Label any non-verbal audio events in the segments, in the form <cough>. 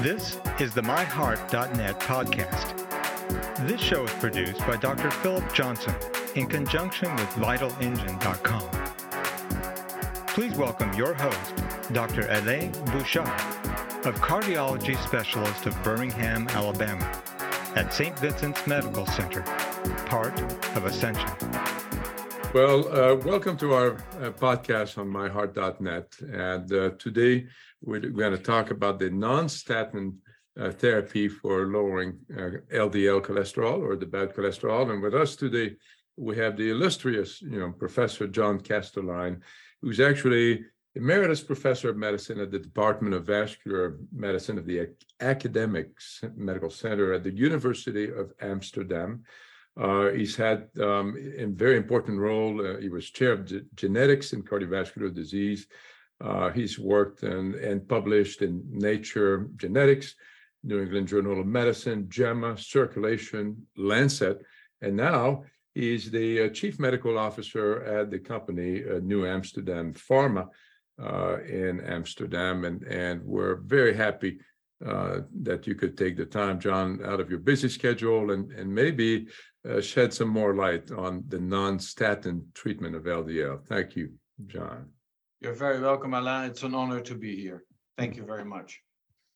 This is the MyHeart.net podcast. This show is produced by Dr. Philip Johnson in conjunction with VitalEngine.com. Please welcome your host, Dr. Alain Bouchard, of cardiology specialist of Birmingham, Alabama, at St. Vincent's Medical Center, part of Ascension. Well, uh, welcome to our uh, podcast on myheart.net. And uh, today we're going to talk about the non statin uh, therapy for lowering LDL uh, cholesterol or the bad cholesterol. And with us today, we have the illustrious you know, Professor John Kastelein, who's actually emeritus professor of medicine at the Department of Vascular Medicine of the Academics Medical Center at the University of Amsterdam. Uh, he's had um, a very important role. Uh, he was chair of genetics and cardiovascular disease. Uh, he's worked and, and published in Nature Genetics, New England Journal of Medicine, JAMA, Circulation, Lancet, and now he's the uh, chief medical officer at the company uh, New Amsterdam Pharma uh, in Amsterdam. And, and we're very happy uh, that you could take the time, John, out of your busy schedule and, and maybe uh, shed some more light on the non-statin treatment of LDL. Thank you, John. You're very welcome, Alain. It's an honor to be here. Thank you very much.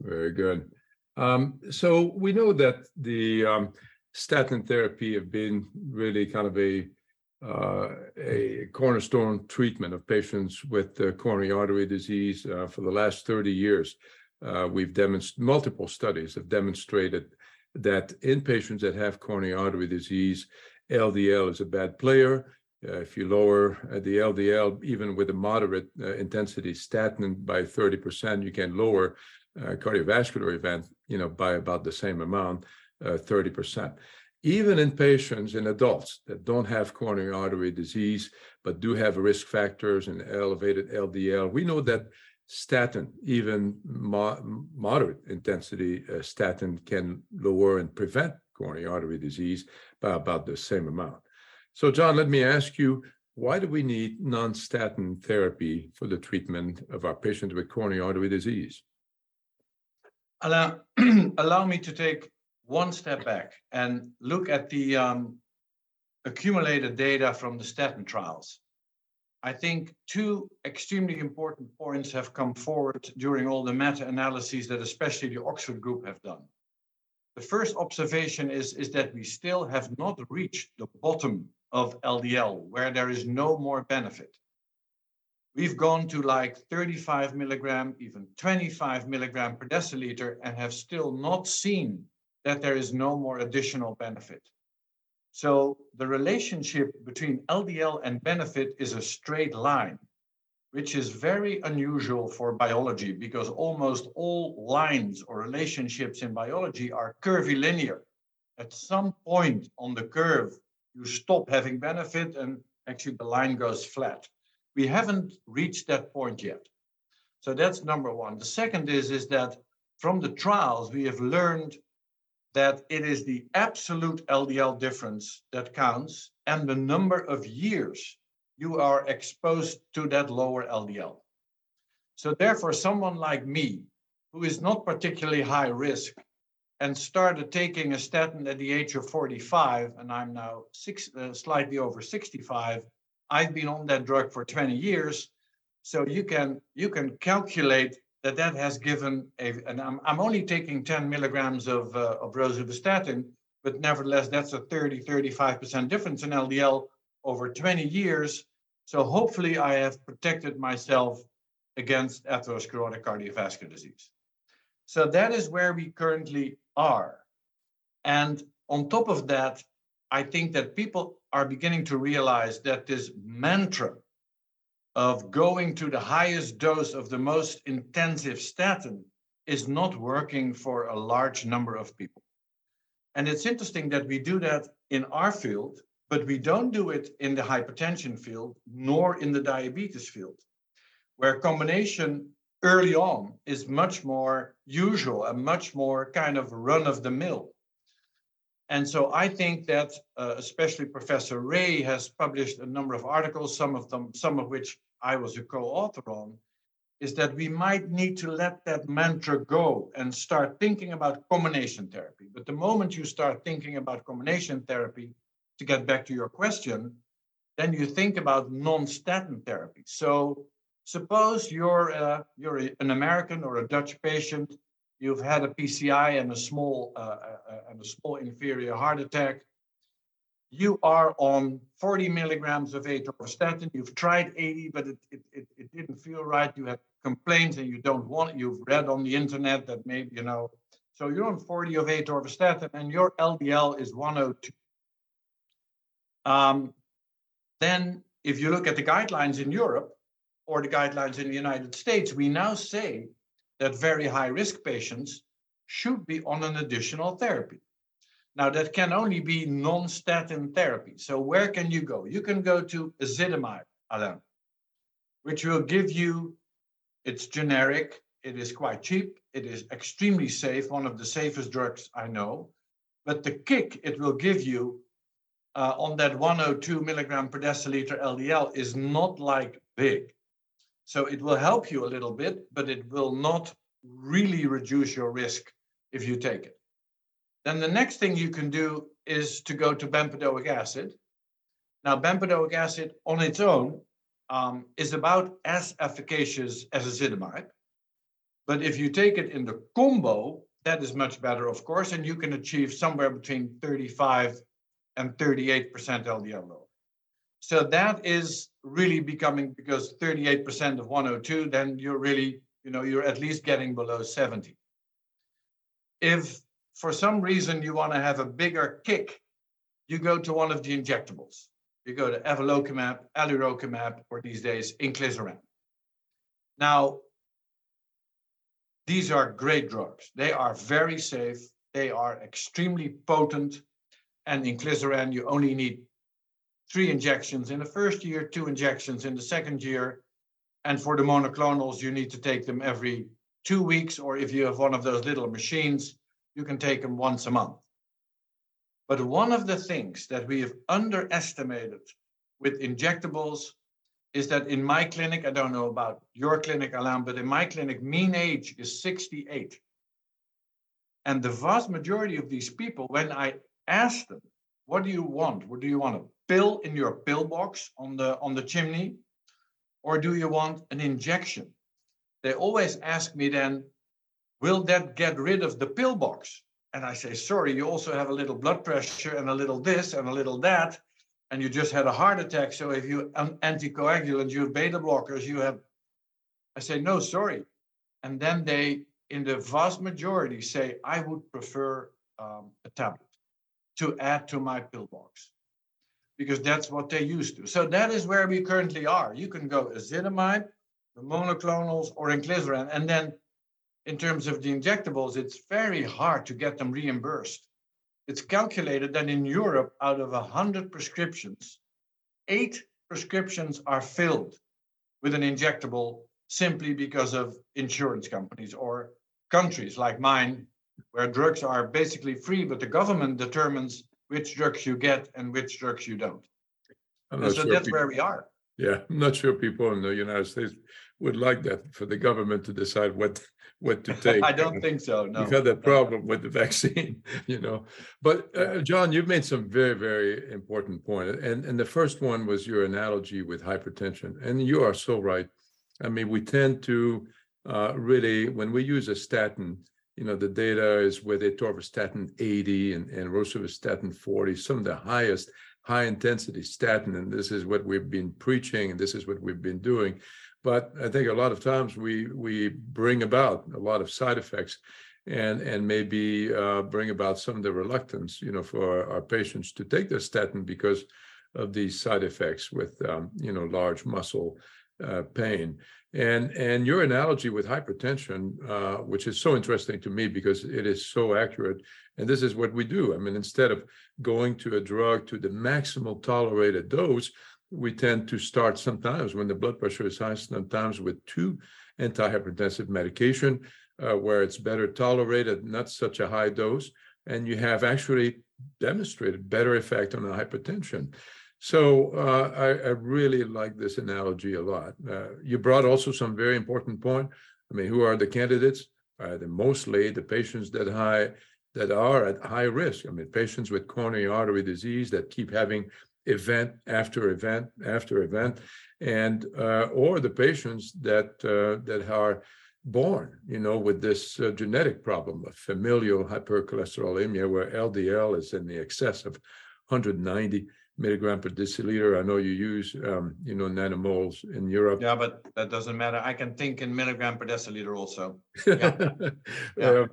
Very good. Um, so we know that the um, statin therapy have been really kind of a uh, a cornerstone treatment of patients with uh, coronary artery disease uh, for the last 30 years. Uh, we've demonstrated multiple studies have demonstrated that in patients that have coronary artery disease, LDL is a bad player. Uh, if you lower uh, the LDL, even with a moderate uh, intensity statin by 30%, you can lower uh, cardiovascular event, you know, by about the same amount, 30%. Uh, even in patients, in adults that don't have coronary artery disease, but do have risk factors and elevated LDL, we know that statin, even mo- moderate intensity uh, statin, can lower and prevent coronary artery disease by about the same amount. So, John, let me ask you why do we need non statin therapy for the treatment of our patients with coronary artery disease? Allow, <clears throat> allow me to take one step back and look at the um, accumulated data from the statin trials. I think two extremely important points have come forward during all the meta-analyses that especially the Oxford group have done. The first observation is, is that we still have not reached the bottom of LDL, where there is no more benefit. We've gone to like 35 milligram, even 25 milligram per deciliter, and have still not seen that there is no more additional benefit. So the relationship between LDL and benefit is a straight line, which is very unusual for biology because almost all lines or relationships in biology are curvilinear. At some point on the curve, you stop having benefit and actually the line goes flat. We haven't reached that point yet. So that's number one. The second is, is that from the trials, we have learned that it is the absolute LDL difference that counts and the number of years you are exposed to that lower LDL. So, therefore, someone like me, who is not particularly high risk and started taking a statin at the age of 45, and I'm now six, uh, slightly over 65, I've been on that drug for 20 years. So you can you can calculate that that has given a, and I'm, I'm only taking 10 milligrams of, uh, of rosuvastatin, but nevertheless, that's a 30, 35% difference in LDL over 20 years. So hopefully I have protected myself against atherosclerotic cardiovascular disease. So that is where we currently are. And on top of that, I think that people are beginning to realize that this mantra of going to the highest dose of the most intensive statin is not working for a large number of people. And it's interesting that we do that in our field, but we don't do it in the hypertension field nor in the diabetes field, where combination early on is much more usual and much more kind of run of the mill. And so I think that uh, especially Professor Ray has published a number of articles, some of them, some of which I was a co-author on, is that we might need to let that mantra go and start thinking about combination therapy. But the moment you start thinking about combination therapy, to get back to your question, then you think about non-statin therapy. So suppose you're uh, you're an American or a Dutch patient, you've had a PCI and a small uh, uh, uh, and a small inferior heart attack. You are on 40 milligrams of atorvastatin. You've tried 80, but it, it, it, it didn't feel right. You had complaints and you don't want it. You've read on the internet that maybe, you know, so you're on 40 of atorvastatin and your LDL is 102. Um, then if you look at the guidelines in Europe or the guidelines in the United States, we now say that very high risk patients should be on an additional therapy. Now that can only be non-statin therapy. So where can you go? You can go to ezetimibe, Alain, which will give you, it's generic, it is quite cheap, it is extremely safe, one of the safest drugs I know. But the kick it will give you uh, on that 102 milligram per deciliter LDL is not like big. So it will help you a little bit, but it will not really reduce your risk if you take it. Then the next thing you can do is to go to bempedoic acid. Now, bempedoic acid on its own um, is about as efficacious as ezetimibe. But if you take it in the combo, that is much better, of course, and you can achieve somewhere between 35 and 38% LDL lower. So that is really becoming because 38% of 102, then you're really, you know, you're at least getting below 70. If for some reason you want to have a bigger kick, you go to one of the injectables. You go to evolocumab, alirocumab, or these days inclisiran. Now, these are great drugs. They are very safe. They are extremely potent and inclisiran, you only need three injections in the first year, two injections in the second year. And for the monoclonals, you need to take them every two weeks, or if you have one of those little machines, you can take them once a month. But one of the things that we have underestimated with injectables is that in my clinic, I don't know about your clinic, Alain, but in my clinic, mean age is 68. And the vast majority of these people, when I ask them, what do you want? What do you want? A pill in your pill box on the on the chimney? Or do you want an injection? They always ask me then, will that get rid of the pill box? And I say, sorry, you also have a little blood pressure and a little this and a little that, and you just had a heart attack. So if you an anticoagulant, you have beta blockers, you have. I say, no, sorry. And then they, in the vast majority, say, I would prefer um, a tablet to add to my pillbox because that's what they used to. So that is where we currently are. You can go ezetimibe, the monoclonals, or inclisiran, and then in terms of the injectables, it's very hard to get them reimbursed. It's calculated that in Europe, out of 100 prescriptions, eight prescriptions are filled with an injectable simply because of insurance companies or countries like mine where drugs are basically free, but the government determines which drugs you get and which drugs you don't. so sure that's people, where we are. Yeah, I'm not sure people in the United States would like that for the government to decide what what to <laughs> take. I don't think so. No, we've had that problem with the <laughs> vaccine, you know. But uh, John, you've made some very very important point, and and the first one was your analogy with hypertension, and you are so right. I mean, we tend to uh, really when we use a statin you know, the data is with atorvastatin 80 and, and rosuvastatin 40, some of the highest high intensity statin. And this is what we've been preaching and this is what we've been doing. But I think a lot of times we we bring about a lot of side effects and and maybe uh, bring about some of the reluctance, you know, for our patients to take the statin because of these side effects with um, you know large muscle uh, pain. And and your analogy with hypertension, uh, which is so interesting to me because it is so accurate, and this is what we do. I mean, instead of going to a drug to the maximal tolerated dose, we tend to start sometimes when the blood pressure is high, sometimes with two antihypertensive medication, uh, where it's better tolerated, not such a high dose, and you have actually demonstrated better effect on the hypertension. So uh, I, I, really like this analogy a lot. Uh, you brought also some very important point. I mean, who are the candidates? Uh, the mostly the patients that high that are at high risk. I mean, patients with coronary artery disease that keep having event after event after event, and uh, or the patients that uh, that are born, you know, with this uh, genetic problem of familial hypercholesterolemia, where LDL is in the excess of 190 milligram per deciliter. I know you use, um, you know, nanomoles in Europe. Yeah, but that doesn't matter. I can think in milligram per deciliter also. <laughs> Yeah. yeah.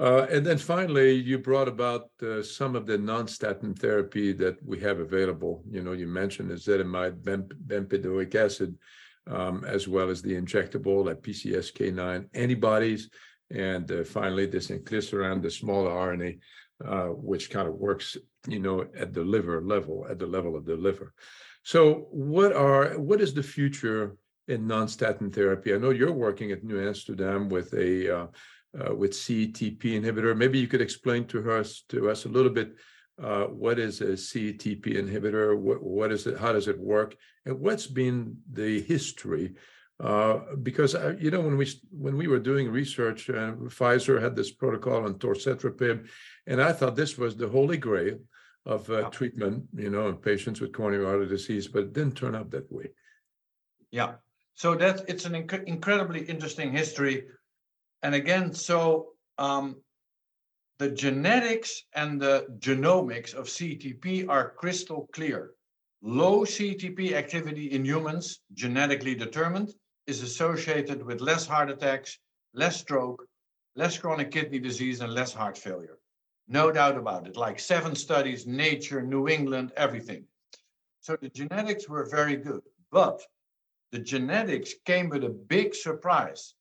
Uh, and then finally, you brought about uh, some of the non-statin therapy that we have available. You know, you mentioned ezetimibe, bemp- bempedoic acid, um, as well as the injectable, like PCSK9 antibodies, and uh, finally this inclisiran, the smaller RNA, uh, which kind of works, you know, at the liver level, at the level of the liver. So, what are what is the future in non-statin therapy? I know you're working at New Amsterdam with a uh, with CETP inhibitor. Maybe you could explain to us to us a little bit uh, what is a CETP inhibitor? What, what is it? How does it work? And what's been the history? Uh, because uh, you know when we when we were doing research, uh, Pfizer had this protocol on torcetrapib, and I thought this was the holy grail of uh, yeah. treatment, you know, in patients with coronary artery disease, but it didn't turn out that way. Yeah, so that it's an inc- incredibly interesting history and again, so um, the genetics and the genomics of CETP are crystal clear. Low CETP activity in humans, genetically determined, is associated with less heart attacks, less stroke, less chronic kidney disease, and less heart failure. No doubt about it. Like seven studies, Nature, New England, everything. So the genetics were very good. But the genetics came with a big surprise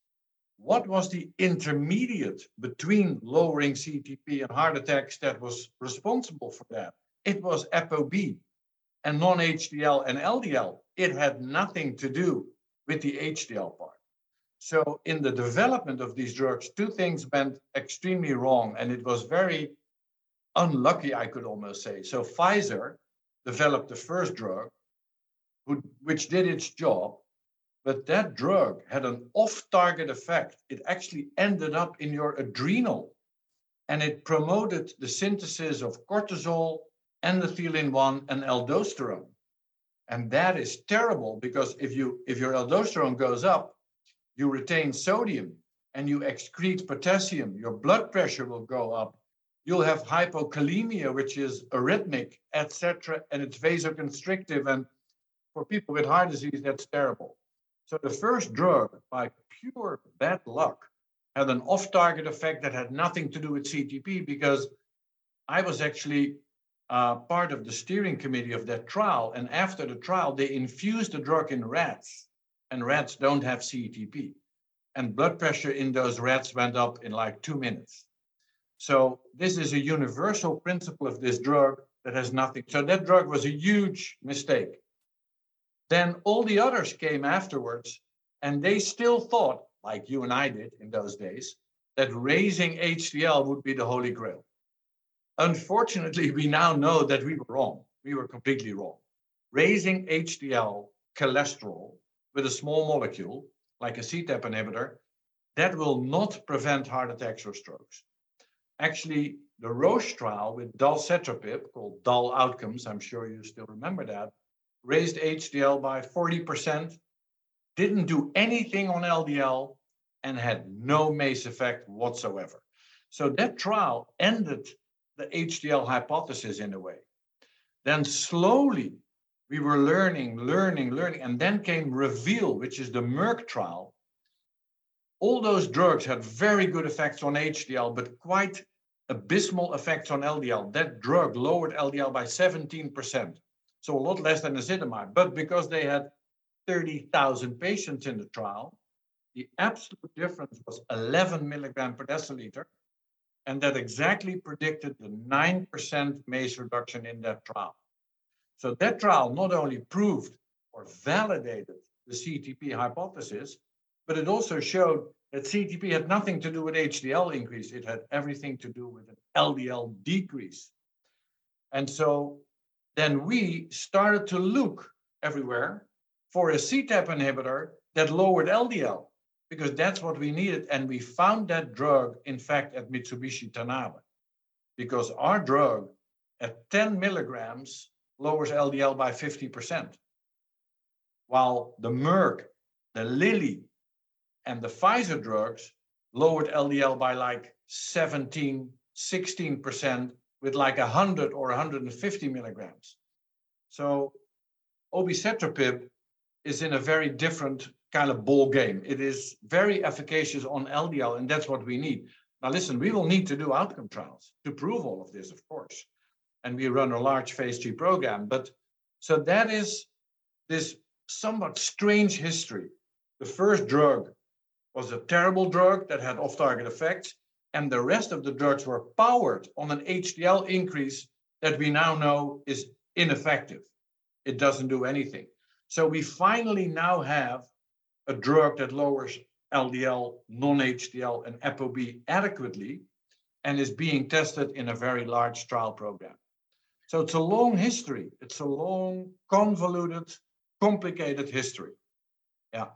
what was the intermediate between lowering CETP and heart attacks that was responsible for that? It was ApoB and non-HDL and LDL. It had nothing to do with the HDL part. So in the development of these drugs, two things went extremely wrong, and it was very unlucky, I could almost say. So Pfizer developed the first drug, who, which did its job, but that drug had an off target effect. It actually ended up in your adrenal and it promoted the synthesis of cortisol, endothelin 1, and aldosterone. And that is terrible because if, you, if your aldosterone goes up, you retain sodium and you excrete potassium, your blood pressure will go up. You'll have hypokalemia, which is arrhythmic, etc., and it's vasoconstrictive. And for people with heart disease, that's terrible. So the first drug, by pure bad luck, had an off-target effect that had nothing to do with CETP because I was actually uh, part of the steering committee of that trial. And after the trial, they infused the drug in rats, and rats don't have CETP. And blood pressure in those rats went up in like two minutes. So this is a universal principle of this drug that has nothing. So that drug was a huge mistake. Then all the others came afterwards, and they still thought, like you and I did in those days, that raising HDL would be the holy grail. Unfortunately, we now know that we were wrong. We were completely wrong. Raising HDL cholesterol with a small molecule, like a CETP inhibitor, that will not prevent heart attacks or strokes. Actually, the Roche trial with dalcetrapib, called DAL Outcomes, I'm sure you still remember that, raised HDL by 40%, didn't do anything on LDL, and had no MACE effect whatsoever. So that trial ended the HDL hypothesis in a way. Then slowly we were learning, learning, learning, and then came REVEAL, which is the Merck trial. All those drugs had very good effects on HDL, but quite abysmal effects on LDL. That drug lowered LDL by 17% so a lot less than ezetimibe. But because they had 30,000 patients in the trial, the absolute difference was 11 milligram per deciliter. And that exactly predicted the 9% MACE reduction in that trial. So that trial not only proved or validated the CETP hypothesis, but it also showed that CETP had nothing to do with HDL increase. It had everything to do with an LDL decrease. And so then we started to look everywhere for a CETP inhibitor that lowered LDL because that's what we needed. And we found that drug, in fact, at Mitsubishi Tanabe, because our drug at 10 milligrams lowers LDL by 50%, while the Merck, the Lilly, and the Pfizer drugs lowered LDL by like 17, 16% with like 100 or 150 milligrams. So obicetrapib is in a very different kind of ball game. It is very efficacious on LDL, and that's what we need. Now, listen, we will need to do outcome trials to prove all of this, of course. And we run a large phase three program. But so that is this somewhat strange history. The first drug was a terrible drug that had off target effects, and the rest of the drugs were powered on an HDL increase that we now know is ineffective. It doesn't do anything. So we finally now have a drug that lowers LDL, non-HDL, and ApoB adequately and is being tested in a very large trial program. So it's a long history. It's a long, convoluted, complicated history. Yeah.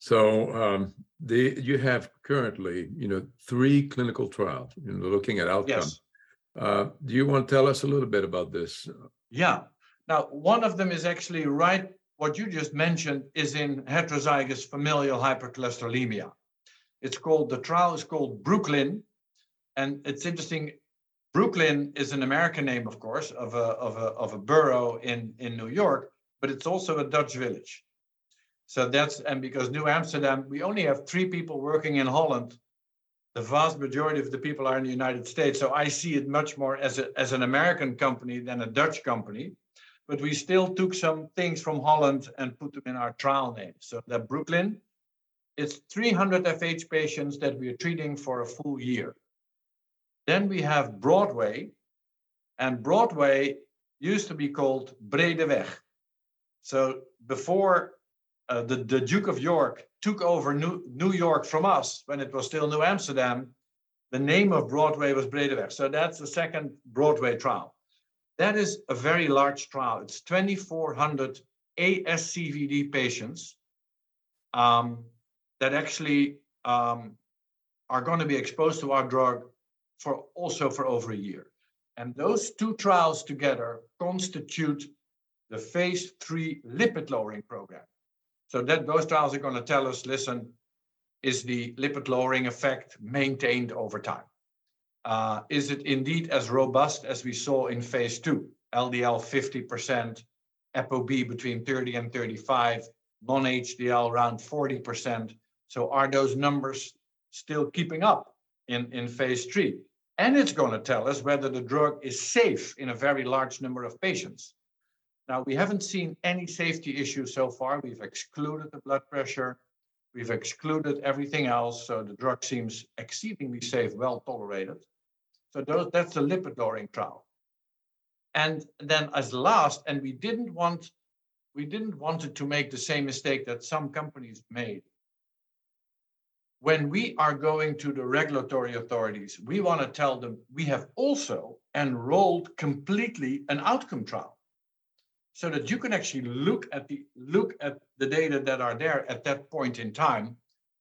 So um, the, you have currently, you know, three clinical trials, you know, looking at outcomes. Yes. Uh, do you want to tell us a little bit about this? Yeah. Now, one of them is actually right what you just mentioned is in heterozygous familial hypercholesterolemia. It's called, the trial is called Brooklyn. And it's interesting, Brooklyn is an American name, of course, of a, of a, of a borough in, in New York, but it's also a Dutch village. So that's, and because New Amsterdam, we only have three people working in Holland. The vast majority of the people are in the United States. So I see it much more as, a, as an American company than a Dutch company but we still took some things from Holland and put them in our trial name. So that Brooklyn, it's 300 FH patients that we are treating for a full year. Then we have Broadway, and Broadway used to be called Brede So before uh, the, the Duke of York took over New, New York from us, when it was still New Amsterdam, the name of Broadway was Brede So that's the second Broadway trial. That is a very large trial. It's 2,400 ASCVD patients um, that actually um, are going to be exposed to our drug for also for over a year. And those two trials together constitute the phase three lipid lowering program. So that those trials are going to tell us, listen, is the lipid lowering effect maintained over time? Uh, is it indeed as robust as we saw in phase two? LDL 50%, ApoB between 30 and 35, non-HDL around 40%. So are those numbers still keeping up in, in phase three? And it's going to tell us whether the drug is safe in a very large number of patients. Now, we haven't seen any safety issues so far. We've excluded the blood pressure. We've excluded everything else. So the drug seems exceedingly safe, well tolerated. So those, that's the lipid lowering trial. And then as last, and we didn't want, we didn't want it to make the same mistake that some companies made. When we are going to the regulatory authorities, we want to tell them we have also enrolled completely an outcome trial so that you can actually look at the look at the data that are there at that point in time.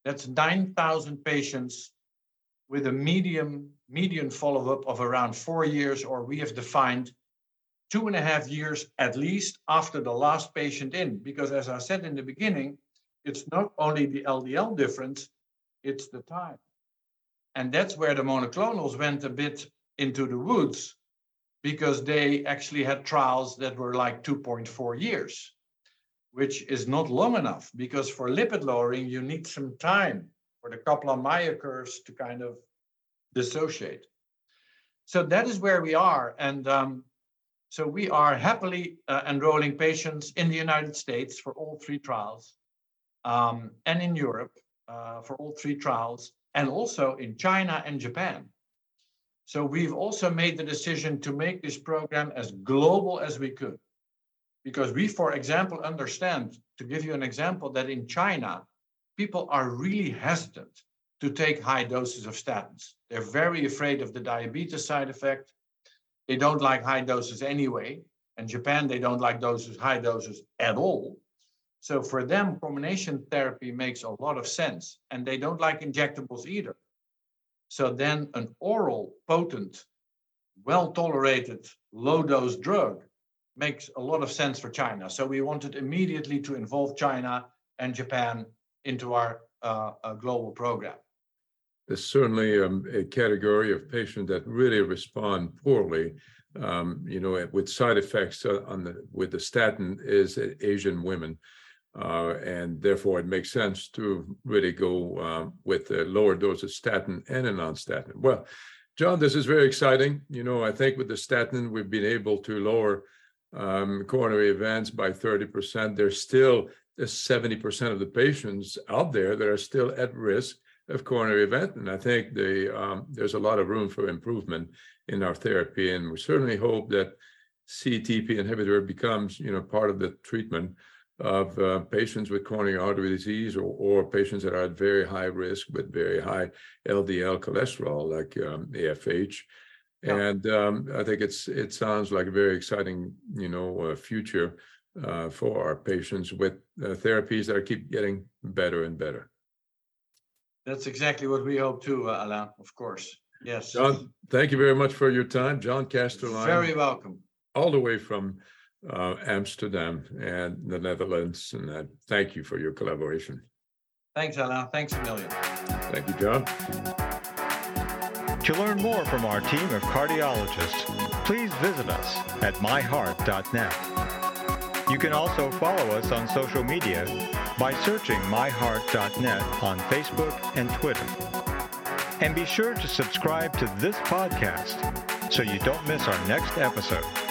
That's 9,000 patients with a medium median follow-up of around four years, or we have defined two and a half years at least after the last patient in. Because as I said in the beginning, it's not only the LDL difference, it's the time. And that's where the monoclonals went a bit into the woods because they actually had trials that were like 2.4 years, which is not long enough because for lipid lowering, you need some time for the Kaplan-Meier curves to kind of dissociate. So that is where we are. And um, so we are happily uh, enrolling patients in the United States for all three trials um, and in Europe uh, for all three trials and also in China and Japan. So we've also made the decision to make this program as global as we could. Because we, for example, understand, to give you an example, that in China, people are really hesitant to take high doses of statins. They're very afraid of the diabetes side effect. They don't like high doses anyway. And Japan, they don't like doses, high doses at all. So for them, combination therapy makes a lot of sense. And they don't like injectables either. So then an oral, potent, well tolerated, low dose drug makes a lot of sense for China. So we wanted immediately to involve China and Japan into our uh, global program. There's certainly um, a category of patients that really respond poorly, um, you know, with side effects on the with the statin is Asian women. Uh, and therefore, it makes sense to really go uh, with a lower dose of statin and a non-statin. Well, John, this is very exciting. You know, I think with the statin, we've been able to lower um, coronary events by 30%. There's still 70% of the patients out there that are still at risk of coronary event. And I think the, um, there's a lot of room for improvement in our therapy. And we certainly hope that CETP inhibitor becomes, you know, part of the treatment of uh, patients with coronary artery disease or, or patients that are at very high risk with very high LDL cholesterol, like um, AFH. Yeah. And um, I think it's it sounds like a very exciting, you know, uh, future uh, for our patients with uh, therapies that keep getting better and better. That's exactly what we hope too, uh, Alain. Of course, yes. John, thank you very much for your time, John Kastelein. Very welcome. All the way from uh, Amsterdam and the Netherlands. And uh, thank you for your collaboration. Thanks, Alain. Thanks a million. Thank you, John. To learn more from our team of cardiologists, please visit us at myheart.net. You can also follow us on social media by searching myheart.net on Facebook and Twitter. And be sure to subscribe to this podcast so you don't miss our next episode.